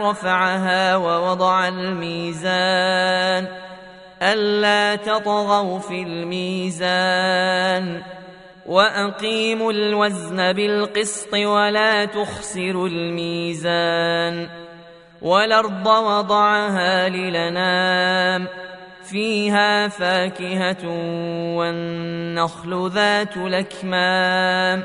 رفعها ووضع الميزان ألا تطغوا في الميزان وأقيموا الوزن بالقسط ولا تخسروا الميزان والأرض وضعها للنام فيها فاكهة والنخل ذات الأكمام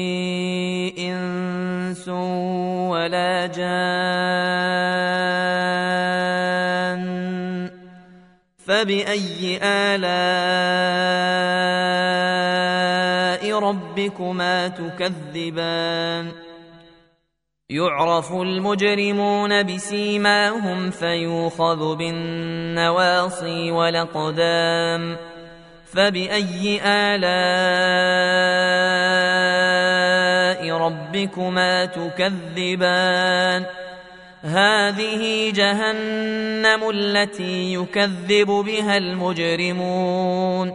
جان. فبأي آلاء ربكما تكذبان؟ يعرف المجرمون بسيماهم فيوخذ بالنواصي والأقدام. فبأي آلاء ربكما تكذبان. هذه جهنم التي يكذب بها المجرمون.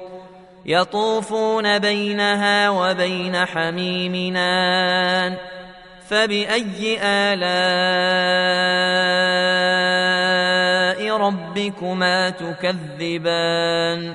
يطوفون بينها وبين حميمنان فبأي آلاء ربكما تكذبان؟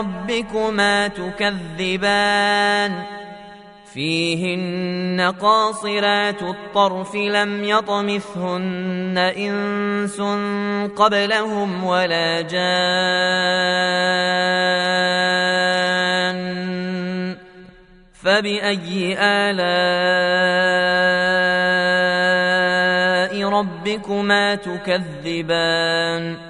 ربكما تكذبان فيهن قاصرات الطرف لم يطمثهن إنس قبلهم ولا جان فبأي آلاء ربكما تكذبان